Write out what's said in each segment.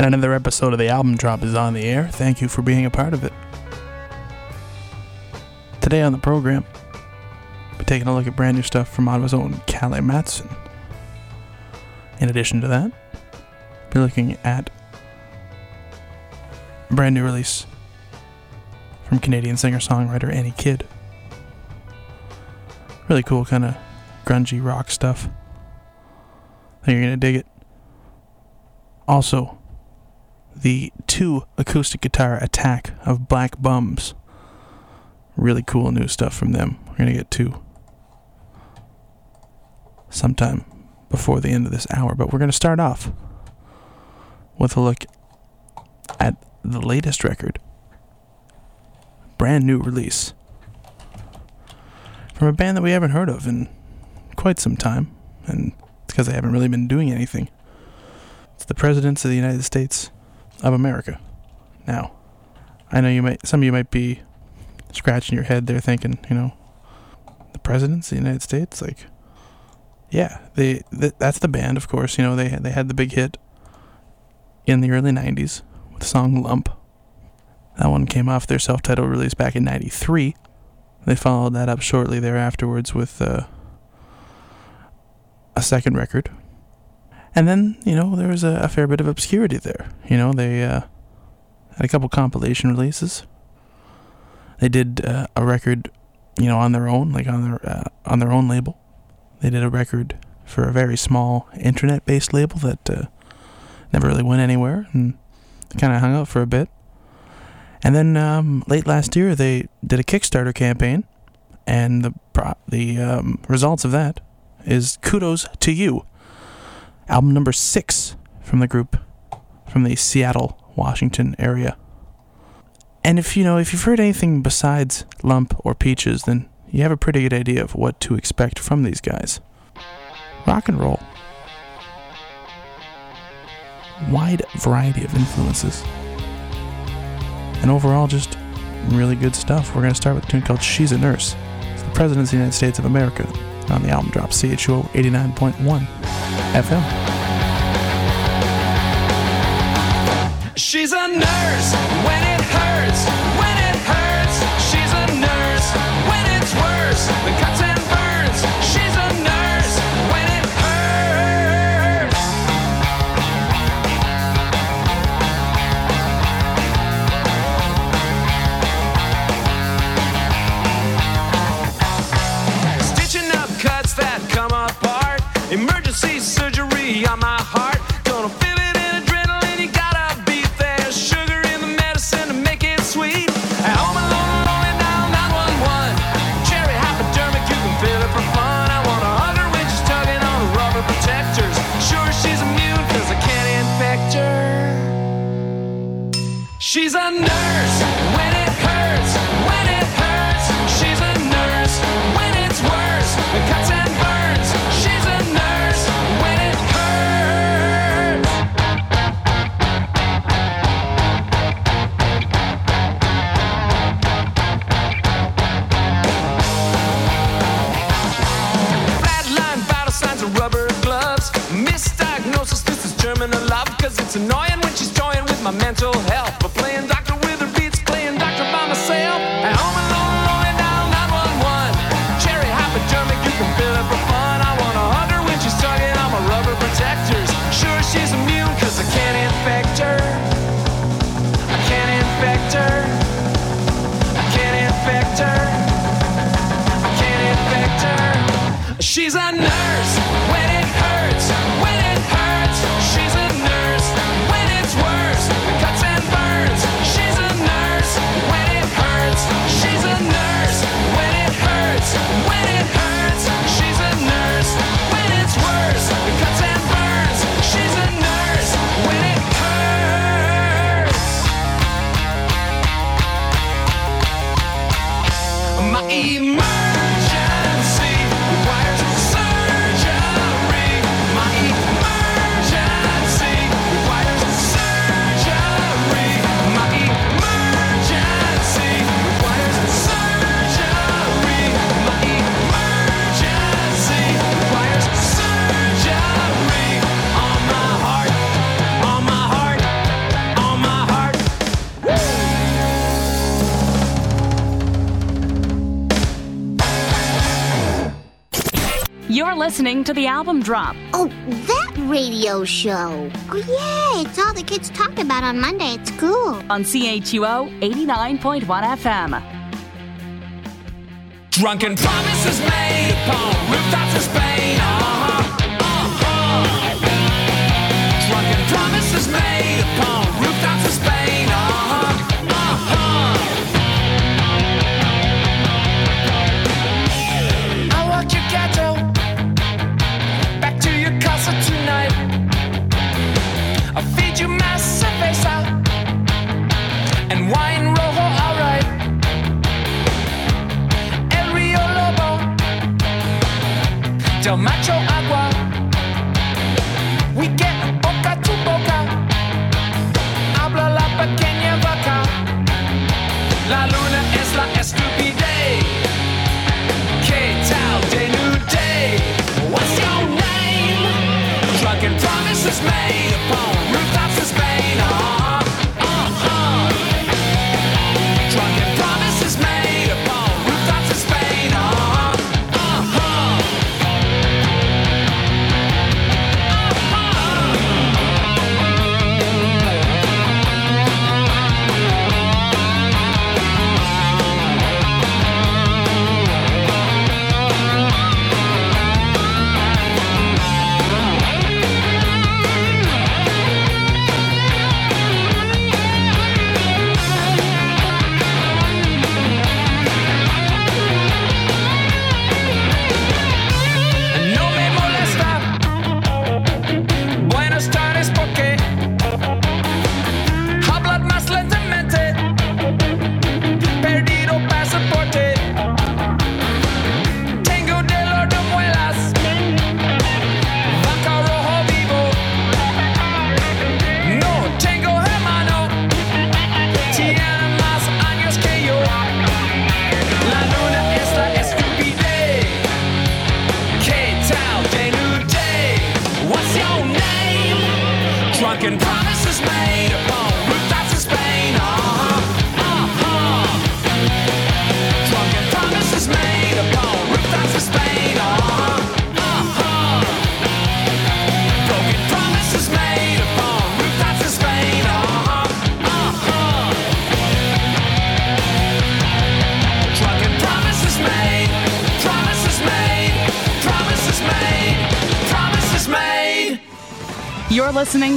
And another episode of the album drop is on the air. Thank you for being a part of it. Today on the program, we're taking a look at brand new stuff from Ottawa's own Kalle Mattson. In addition to that, we're looking at a brand new release from Canadian singer-songwriter Annie Kidd. Really cool kind of grungy rock stuff. I think you're gonna dig it. Also, the two acoustic guitar attack of Black Bums. Really cool new stuff from them. We're going to get to sometime before the end of this hour, but we're going to start off with a look at the latest record. Brand new release from a band that we haven't heard of in quite some time, and it's because they haven't really been doing anything. It's the Presidents of the United States of America. Now, I know you might some of you might be scratching your head there thinking, you know, the presidents of the United States like yeah, they th- that's the band of course, you know, they they had the big hit in the early 90s with the song Lump. That one came off their self-titled release back in 93. They followed that up shortly there afterwards with uh, a second record and then, you know, there was a, a fair bit of obscurity there. You know, they uh, had a couple compilation releases. They did uh, a record, you know, on their own, like on their uh, on their own label. They did a record for a very small internet-based label that uh, never really went anywhere, and kind of hung out for a bit. And then um, late last year, they did a Kickstarter campaign, and the pro- the um, results of that is kudos to you album number six from the group from the Seattle, Washington area. And if you know, if you've heard anything besides Lump or Peaches, then you have a pretty good idea of what to expect from these guys. Rock and roll. Wide variety of influences. And overall, just really good stuff. We're going to start with a tune called She's a Nurse. It's the President of the United States of America on the album drop CHUO 89.1 FM. She's a nurse when it hurts, when it hurts. She's a nurse when it's worse. Come apart. Emergency surgery on my heart. My. Listening to the album drop Oh, that radio show. Oh, yeah, it's all the kids talk about on Monday at school. on CHUO 89.1 FM. Drunken promises made upon rooftops of Spain. Uh-huh, You and wine alright. El Rio Lobo, Del Macho Agua. We get boca to boca. Habla la pequeña vaca. La luna es la estupidez. Que tal de nude? What's your name? Drunken promises made upon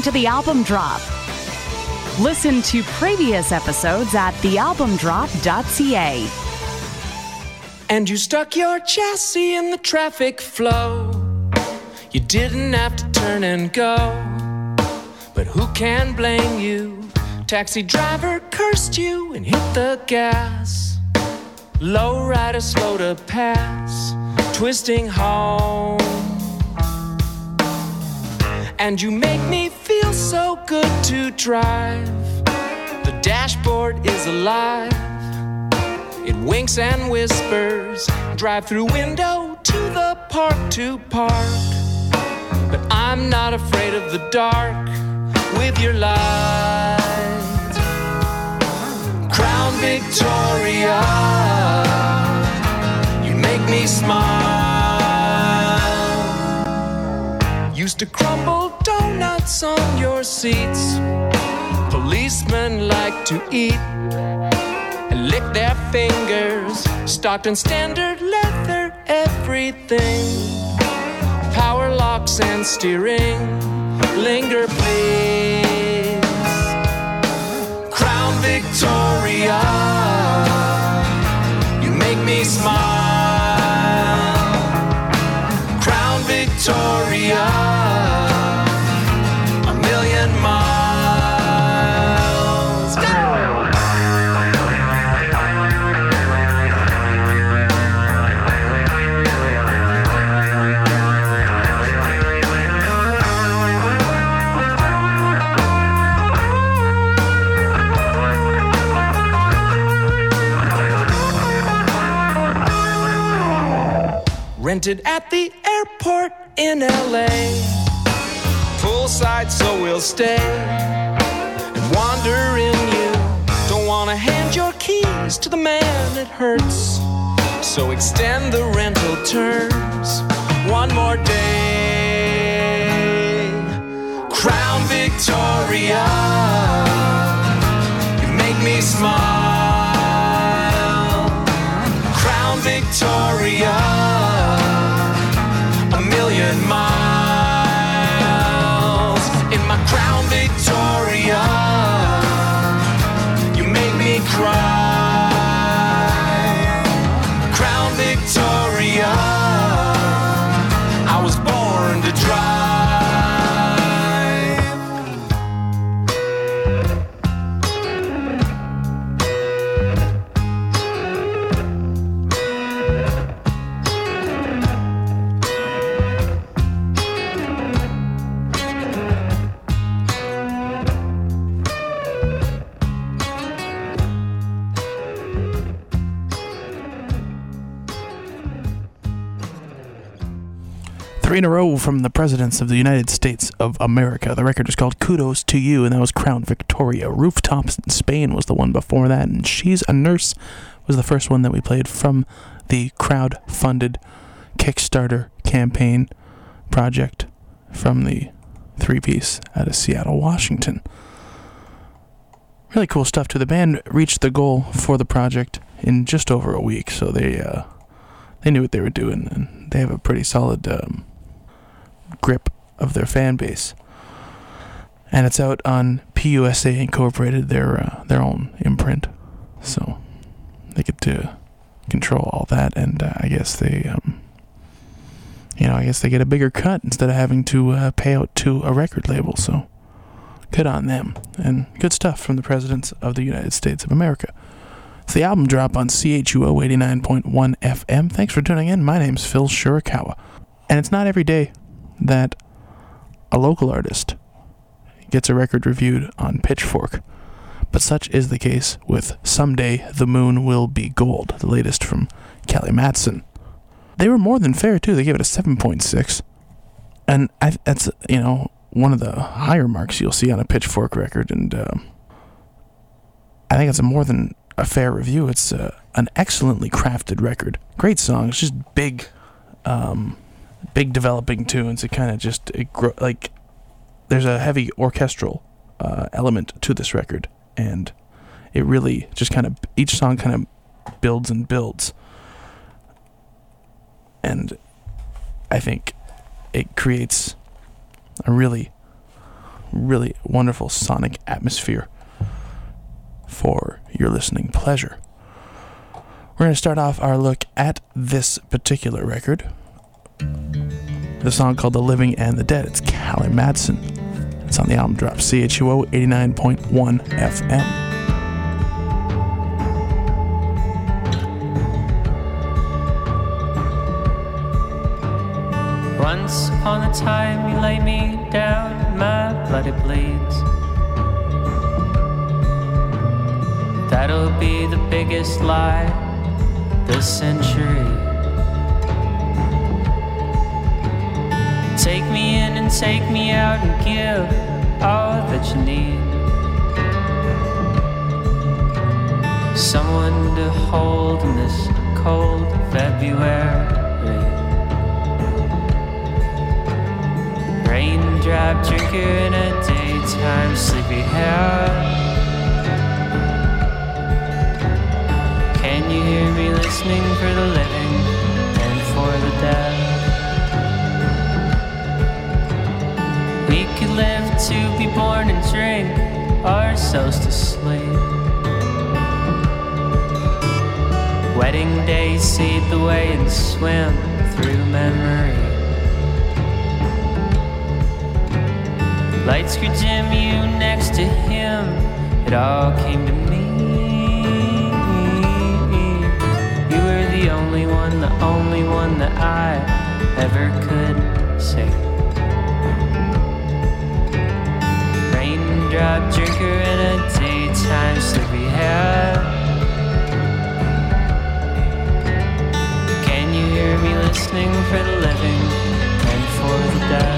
to the album drop. Listen to previous episodes at thealbumdrop.ca. And you stuck your chassis in the traffic flow. You didn't have to turn and go. But who can blame you? Taxi driver cursed you and hit the gas. Low rider slow to pass, twisting home. And you make me feel so good to drive. The dashboard is alive. It winks and whispers. Drive through window to the park to park. But I'm not afraid of the dark with your light. Crown Victoria, you make me smile. Used to crumble donuts on your seats. Policemen like to eat and lick their fingers. Stocked in standard leather, everything. Power locks and steering. Linger, please. Crown Victoria, you make me smile. Crown Victoria, Rented at the airport in LA. Poolside, so we'll stay and wander in you. Don't wanna hand your keys to the man it hurts. So extend the rental terms one more day. Crown Victoria, you make me smile. Victoria, a million miles Three in a row from the presidents of the United States of America. The record is called Kudos to You, and that was Crown Victoria. Rooftops in Spain was the one before that, and She's a Nurse was the first one that we played from the crowd funded Kickstarter campaign project from the three piece out of Seattle, Washington. Really cool stuff too. The band reached the goal for the project in just over a week, so they uh, they knew what they were doing, and they have a pretty solid um, grip of their fan base. And it's out on PUSA Incorporated, their uh, their own imprint, so they get to control all that, and uh, I guess they, um, you know, I guess they get a bigger cut instead of having to uh, pay out to a record label. So good on them, and good stuff from the presidents of the United States of America. It's the album drop on CHUO 89.1 FM. Thanks for tuning in. My name's Phil Shirakawa. And it's not every day that a local artist gets a record reviewed on Pitchfork. But such is the case with Someday the Moon Will Be Gold, the latest from Kalle Mattson. They were more than fair, too. They gave it a 7.6. And that's, you know, one of the higher marks you'll see on a Pitchfork record. And uh, I think it's a more than a fair review. It's uh, an excellently crafted record. Great songs, just big, um, big developing tunes. It kind of just it gro- like there's a heavy orchestral uh, element to this record, and it really just kind of each song kind of builds and builds, and I think it creates a really, really wonderful sonic atmosphere for your listening pleasure. We're going to start off our look at this particular record. The song called The Living and the Dead. It's Kalle Mattson. It's on the album drop CHUO 89.1 FM. Once upon a time, you lay me down, my blood it bleeds. That'll be the biggest lie this century. Take me in and take me out and give all that you need. Someone to hold in this cold February. Raindrop drinker in a daytime sleepy sleepyhead. Can you hear me listening for the living and for the dead? Could live to be born and drink ourselves to sleep. Wedding days seed the way and swim through memory. Lights could dim you next to him. It all came to me. You were the only one, the only one that I ever could say. Raindrop drinker in a daytime sleepyhead. Can you hear me listening for the living and for the dead?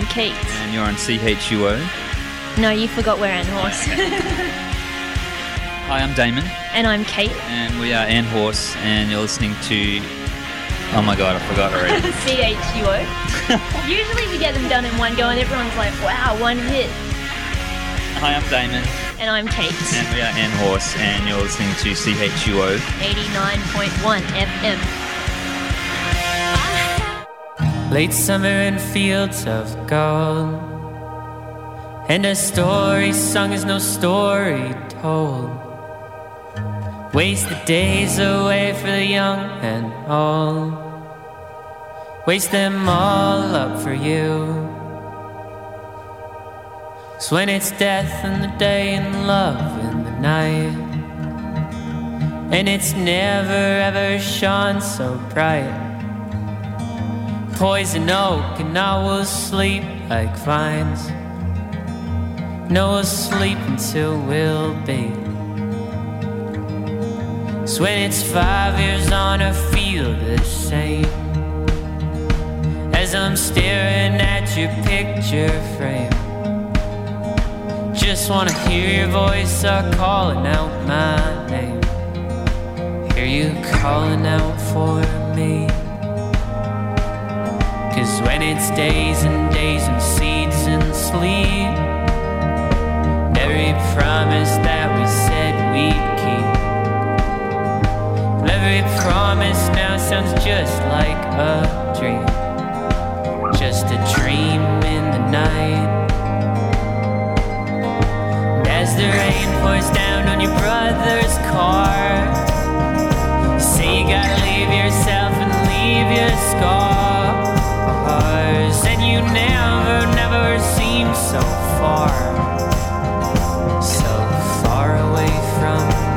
I'm Kate. and you're on CHUO. No, you forgot we're Ann Horse. Hi, I'm Damon, and I'm Kate. and we are Ann Horse, and you're listening to. Oh my god, I forgot already. CHUO. Usually we get them done in one go and everyone's like, wow, one hit. Hi, I'm Damon, And I'm Kate. and we are Ann Horse, and you're listening to CHUO. 89.1 FM. Late summer in fields of gold. And a story sung is no story told. Waste the days away for the young and old. Waste them all up for you. So when it's death in the day and love in the night. And it's never ever shone so bright poison oak, and I will sleep like vines. No asleep until we'll be. So when it's five years on, I feel the same. As I'm staring at your picture frame. Just wanna hear your voice start calling out my name. Hear you calling out for me. Cause when it's days and days and seeds and sleep, every promise that we said we'd keep, every promise now sounds just like a dream, just a dream in the night. And as the rain pours down on your brother's car, you say you gotta leave yourself and leave your And you never, never seem so far, so far away from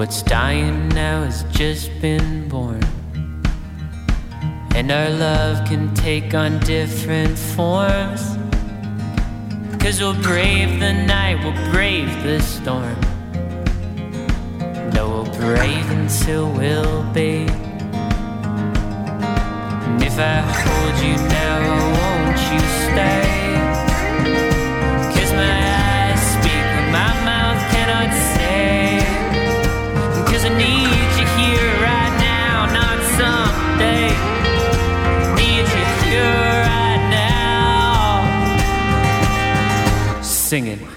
what's dying now has just been born, and our love can take on different forms. Cause we'll brave the night, we'll brave the storm. No, we'll brave until we'll be. And if I hold you now, won't you stay? Singing.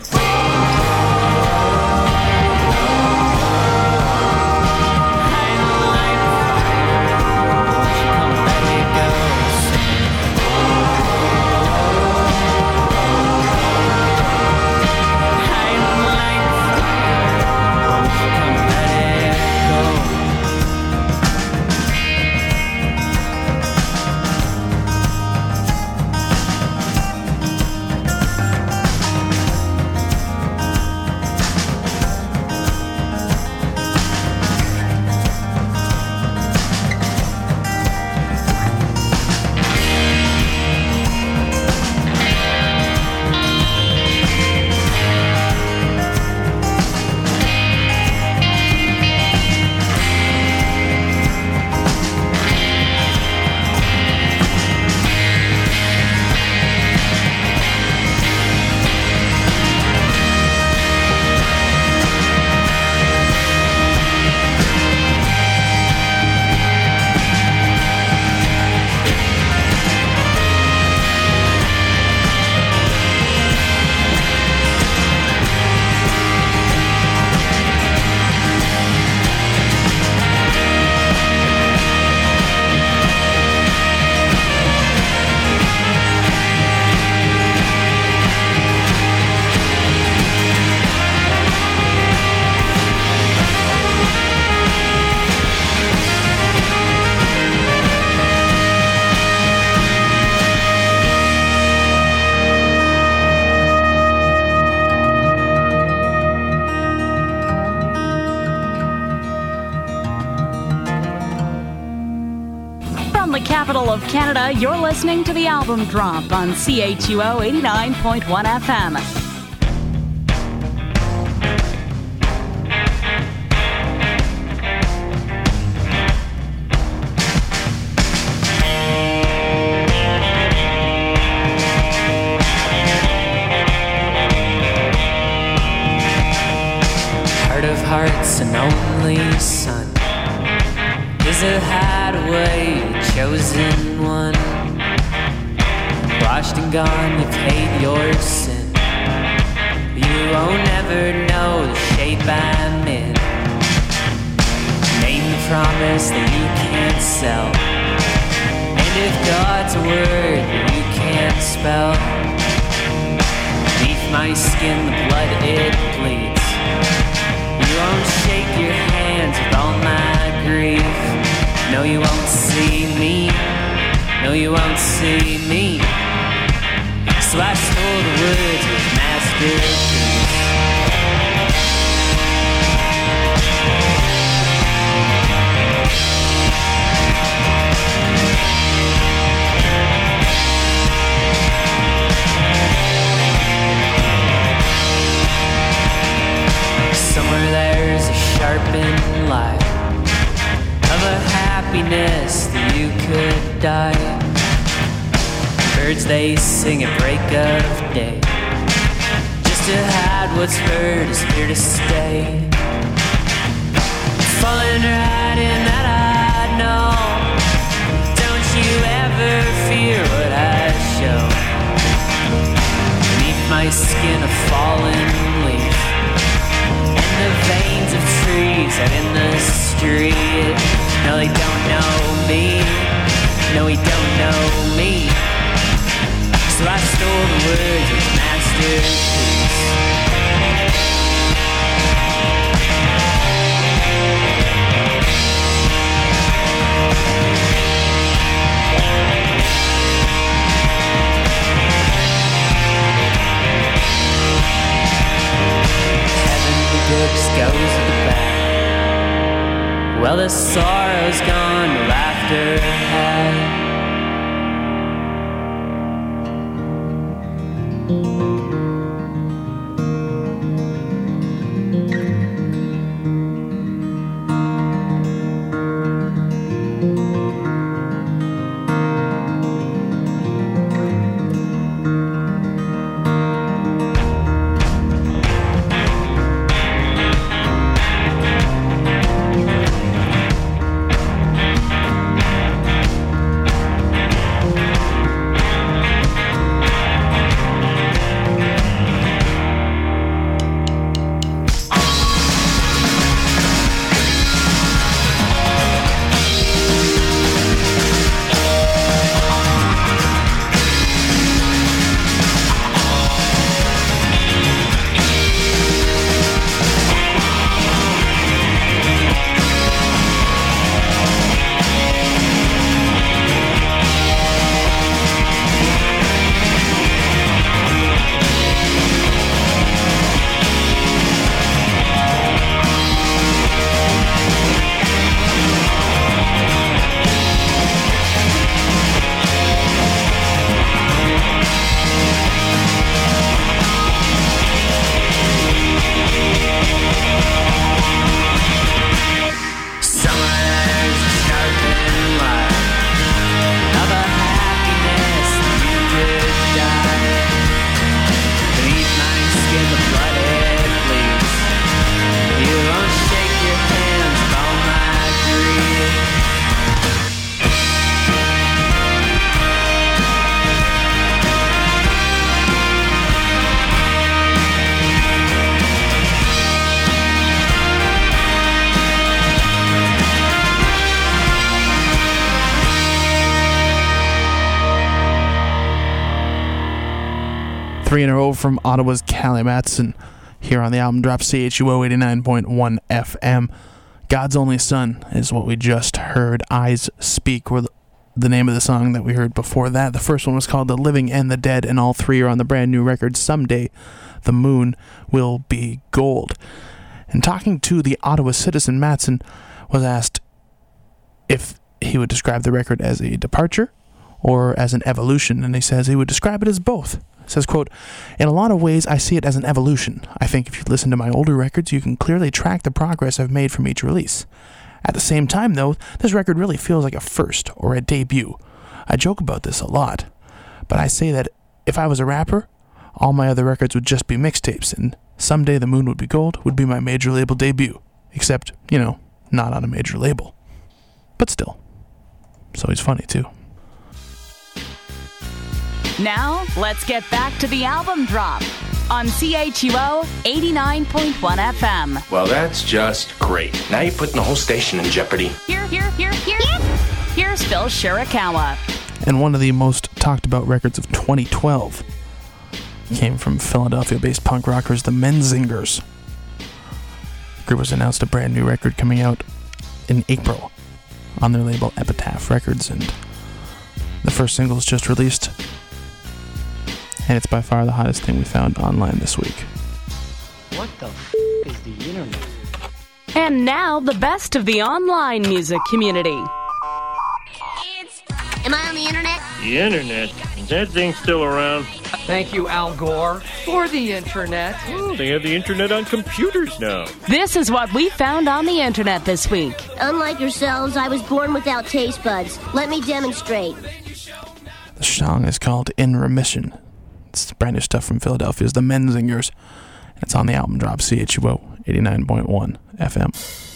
Of Canada, you're listening to the album drop on CHUO 89.1 FM. Heart of hearts and only son is a hideaway, chosen one. Washed and gone, you paid your sin. You won't ever know the shape I'm in. Name the promise that you can't sell. And if God's a word that you can't spell, beneath my skin the blood it bleeds. You won't shake your hands with all my grief. No, you won't see me. No, you won't see me. So I stole the words with masterpiece. Somewhere there's a sharpened light of a happiness that you could die. Birds they sing at break of day, just to hide what's hurt is here to stay. Falling right in that I know. Don't you ever fear what I show. Beneath my skin, a fallen leaf. And the veins of trees out in the street. No, they don't know me. No, he don't know me. So I stole the words of the masterpiece. Heaven, the good goes well, the sorrow's gone, the laughter had. From Ottawa's Kalle Mattson here on the album drop CHUO 89.1 FM. God's Only Son is what we just heard. Eyes Speak were the- name of the song that we heard before that. The first one was called The Living and the Dead, and all three are on the brand new record Someday the Moon Will Be Gold. And talking to the Ottawa citizen, Mattson was asked if he would describe the record as a departure or as an evolution, and he says he would describe it as both. Says, quote, In a lot of ways, I see it as an evolution. I think if you listen to my older records, you can clearly track the progress I've made from each release. At the same time, though, this record really feels like a first or a debut. I joke about this a lot, but I say that if I was a rapper, all my other records would just be mixtapes, and Someday the Moon Would Be Gold would be my major label debut. Except, you know, not on a major label. But still. So he's funny, too. Now, let's get back to the album drop on CHUO 89.1 FM. Well, that's just great. Now you're putting the whole station in jeopardy. Here, here, here, here. Here's Phil Shirakawa. and one of the most talked about records of 2012 came from Philadelphia based punk rockers the Menzingers. The group has announced a brand new record coming out in April on their label Epitaph Records, and the first single is just released, and it's by far the hottest thing we found online this week. What the f is the internet? And now, the best of the online music community. Am I on the internet? The internet? Is that thing still around? Thank you, Al Gore, for the internet. Oh, they have the internet on computers now. This is what we found on the internet this week. Unlike yourselves, I was born without taste buds. Let me demonstrate. The song is called In Remission. It's brand new stuff from Philadelphia's The Menzingers, it's on the album drop CHUO 89.1 FM.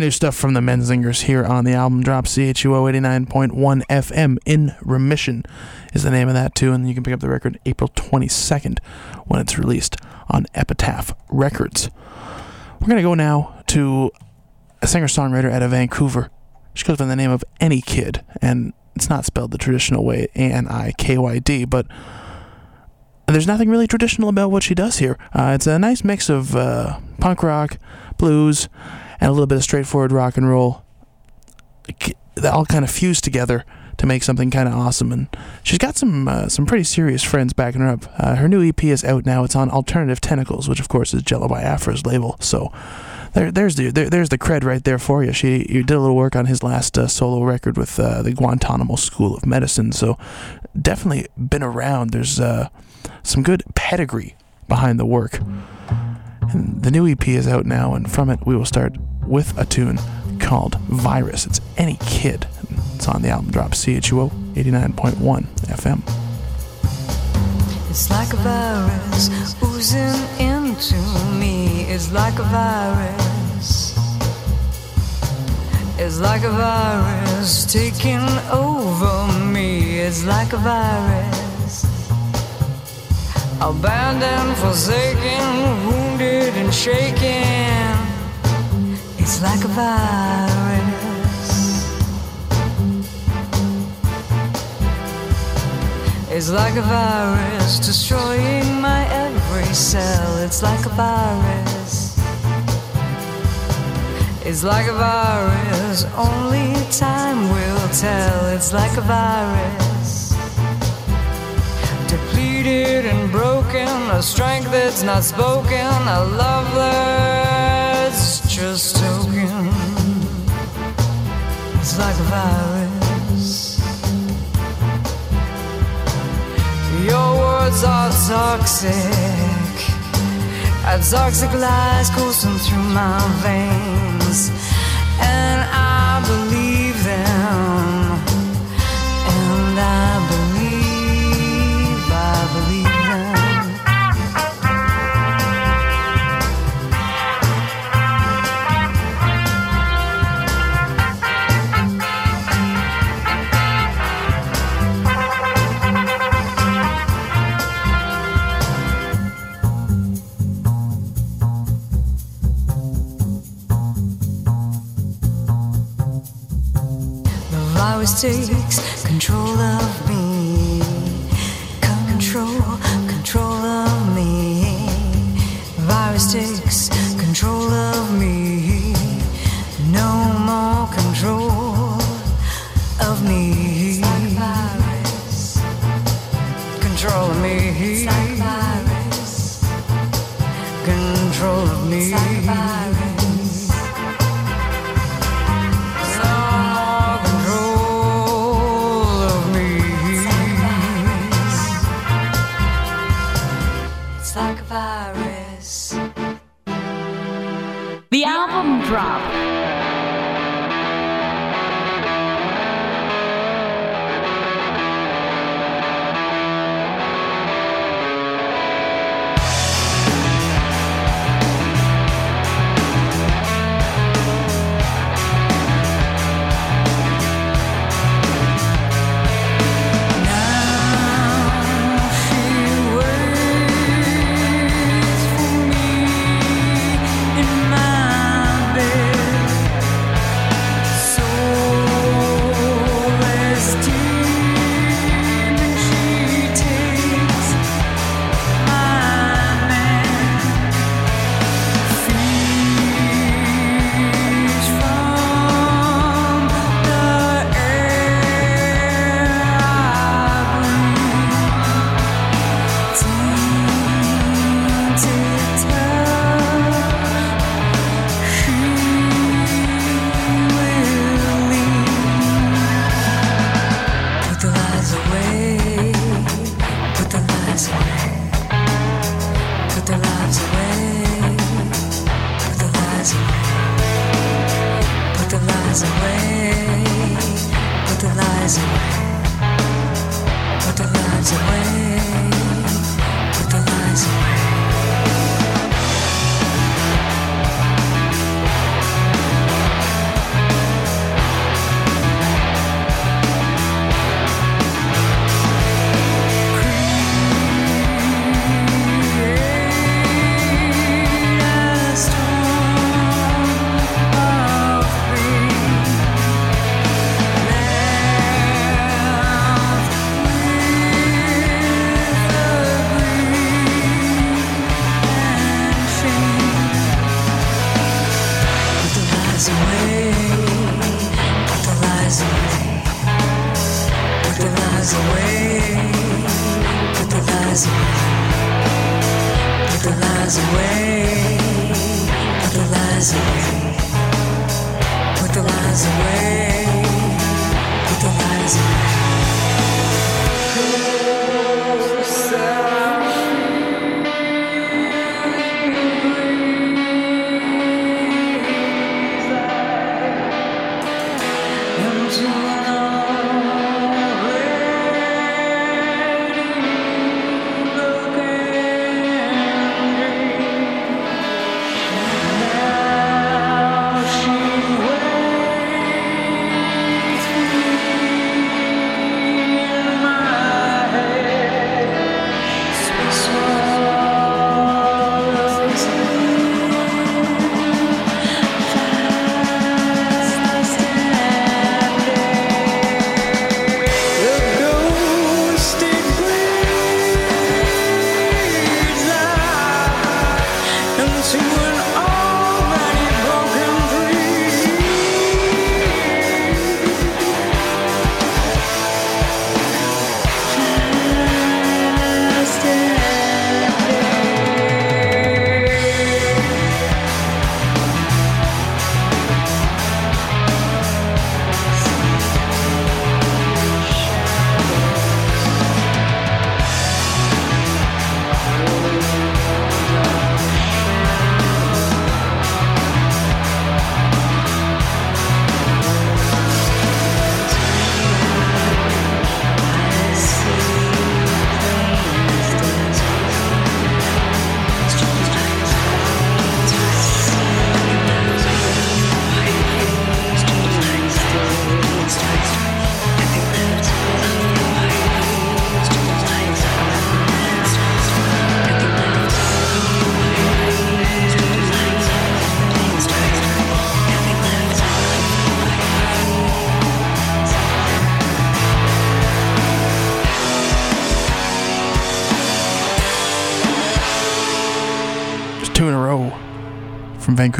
Brand new stuff from the Menzingers here on the album drop. CHUO 89.1 FM in remission is the name of that too, and you can pick up the record April 22nd when it's released on Epitaph Records. We're gonna go now to a singer-songwriter out of Vancouver. She goes by the name of Anikyd, and it's not spelled the traditional way, A N I K Y D, but there's nothing really traditional about what she does here. Uh, it's a nice mix of uh, punk rock, blues, and a little bit of straightforward rock and roll. They all kind of fuse together to make something kind of awesome. And she's got some uh, some pretty serious friends backing her up. Uh, her new EP is out now. It's on Alternative Tentacles, which of course is Jello Biafra's label. So there, there's the there, there's the cred right there for you. She you did a little work on his last uh, solo record with uh, the Guantanamo School of Medicine. So definitely been around. There's uh, some good pedigree behind the work. And the new EP is out now, and from it we will start with a tune called Virus. It's Anikyd. It's on the album drop CHUO 89.1 FM. It's like a virus oozing into me. It's like a virus. It's like a virus taking over me. It's like a virus. Abandoned, forsaken, wounded, and shaken. It's like a virus. It's like a virus destroying my every cell. It's like a virus. It's like a virus, only time will tell. It's like a virus. Depleted and broken, a strength that's not spoken, a love that's just token. It's like a virus. Your words are toxic. A toxic lies coursing through my veins. And I believe Control of me. Control of me.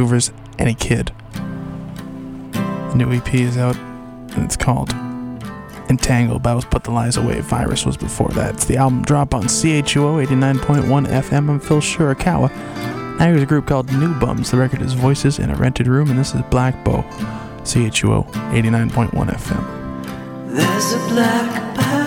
Vancouver's Anikyd. The new EP is out and it's called Entangled. Entangle was Put the Lies Away. Virus was before that. It's the album drop on CHUO 89.1 FM. I'm Phil Shirakawa. Now here's a group called New Bums. The record is Voices in a Rented Room, and this is Black Bow, CHUO 89.1 FM. There's a black bow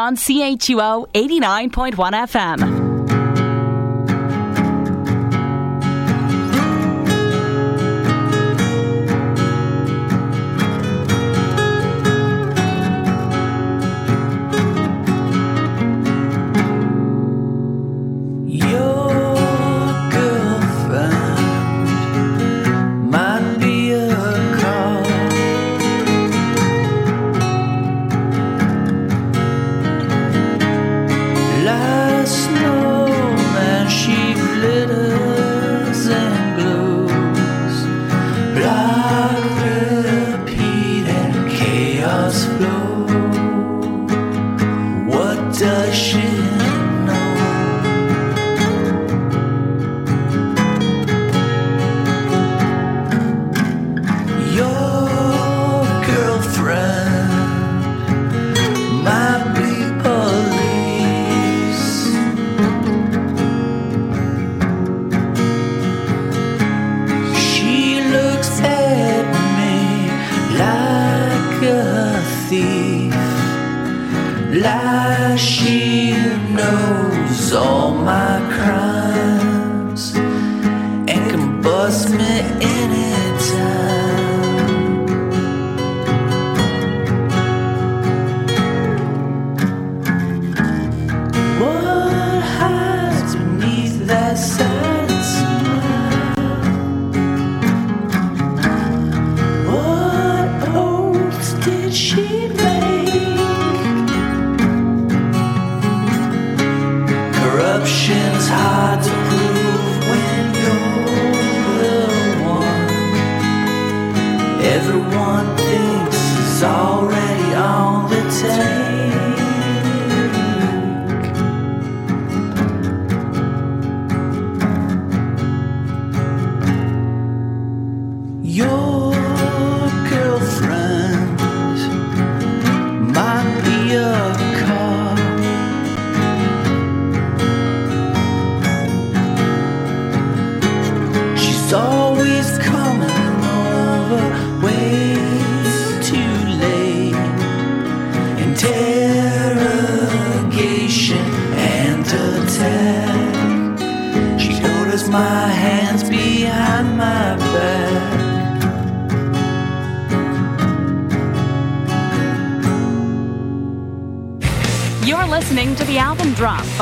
on CHUO 89.1 FM.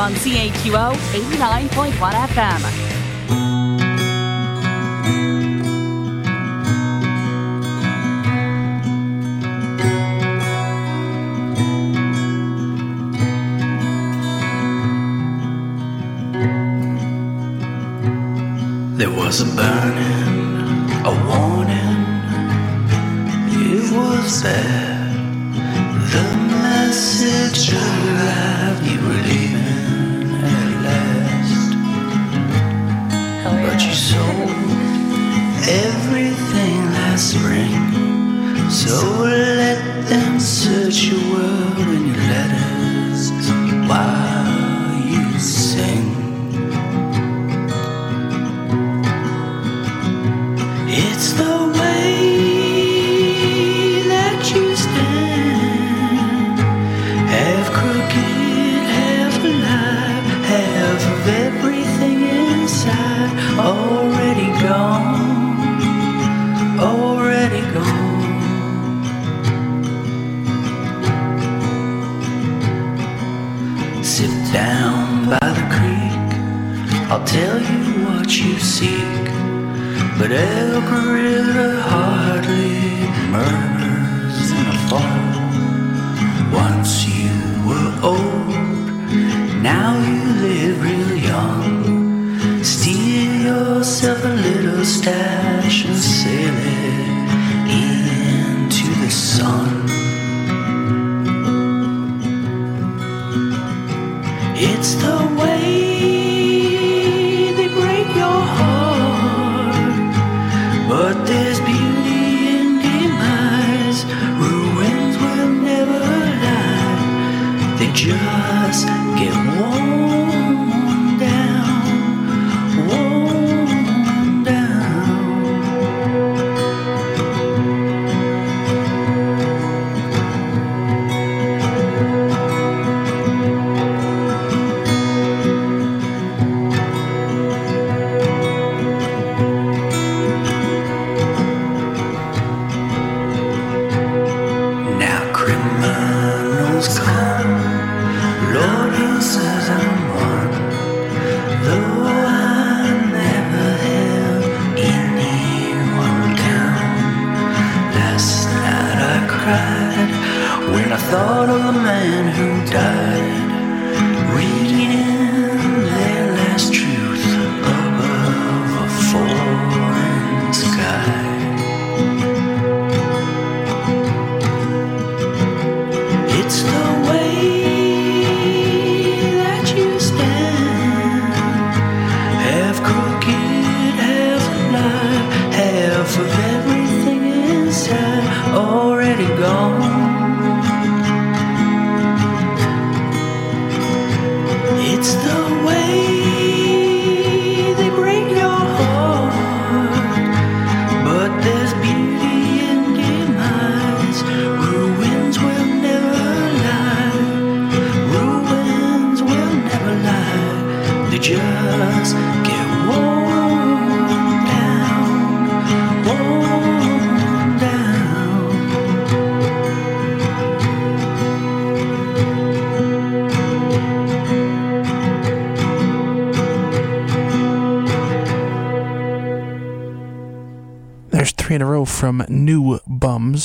on CHUO 89.1 FM. There was a burn. Sit down by the creek, I'll tell you what you seek. But Elk River hardly murmurs in the fall. Once you were old, now you live real young. Steal yourself a little stash and sail it.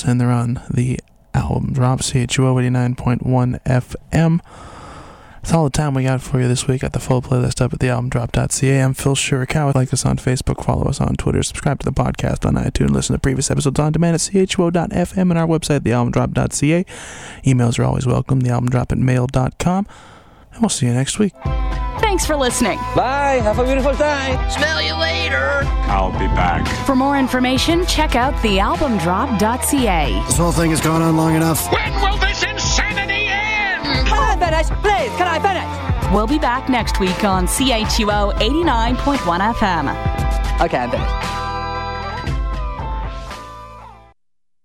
And they're on the album drop CHUO 89.1 FM. That's all the time we got for you this week. Got the full playlist up at thealbumdrop.ca. I'm Phil Shirakawa. Like us on Facebook, follow us on Twitter, subscribe to the podcast on iTunes, listen to previous episodes on demand at chuo.fm and our website, thealbumdrop.ca. Emails are always welcome, thealbumdrop at mail.com. And we'll see you next week. Thanks for listening. Bye. Have a beautiful time. Smell you later. I'll be back. For more information, check out thealbumdrop.ca. This whole thing has gone on long enough. When will this insanity end? Can I finish? Please, can I finish? We'll be back next week on CHUO 89.1 FM. Okay, I'm finished.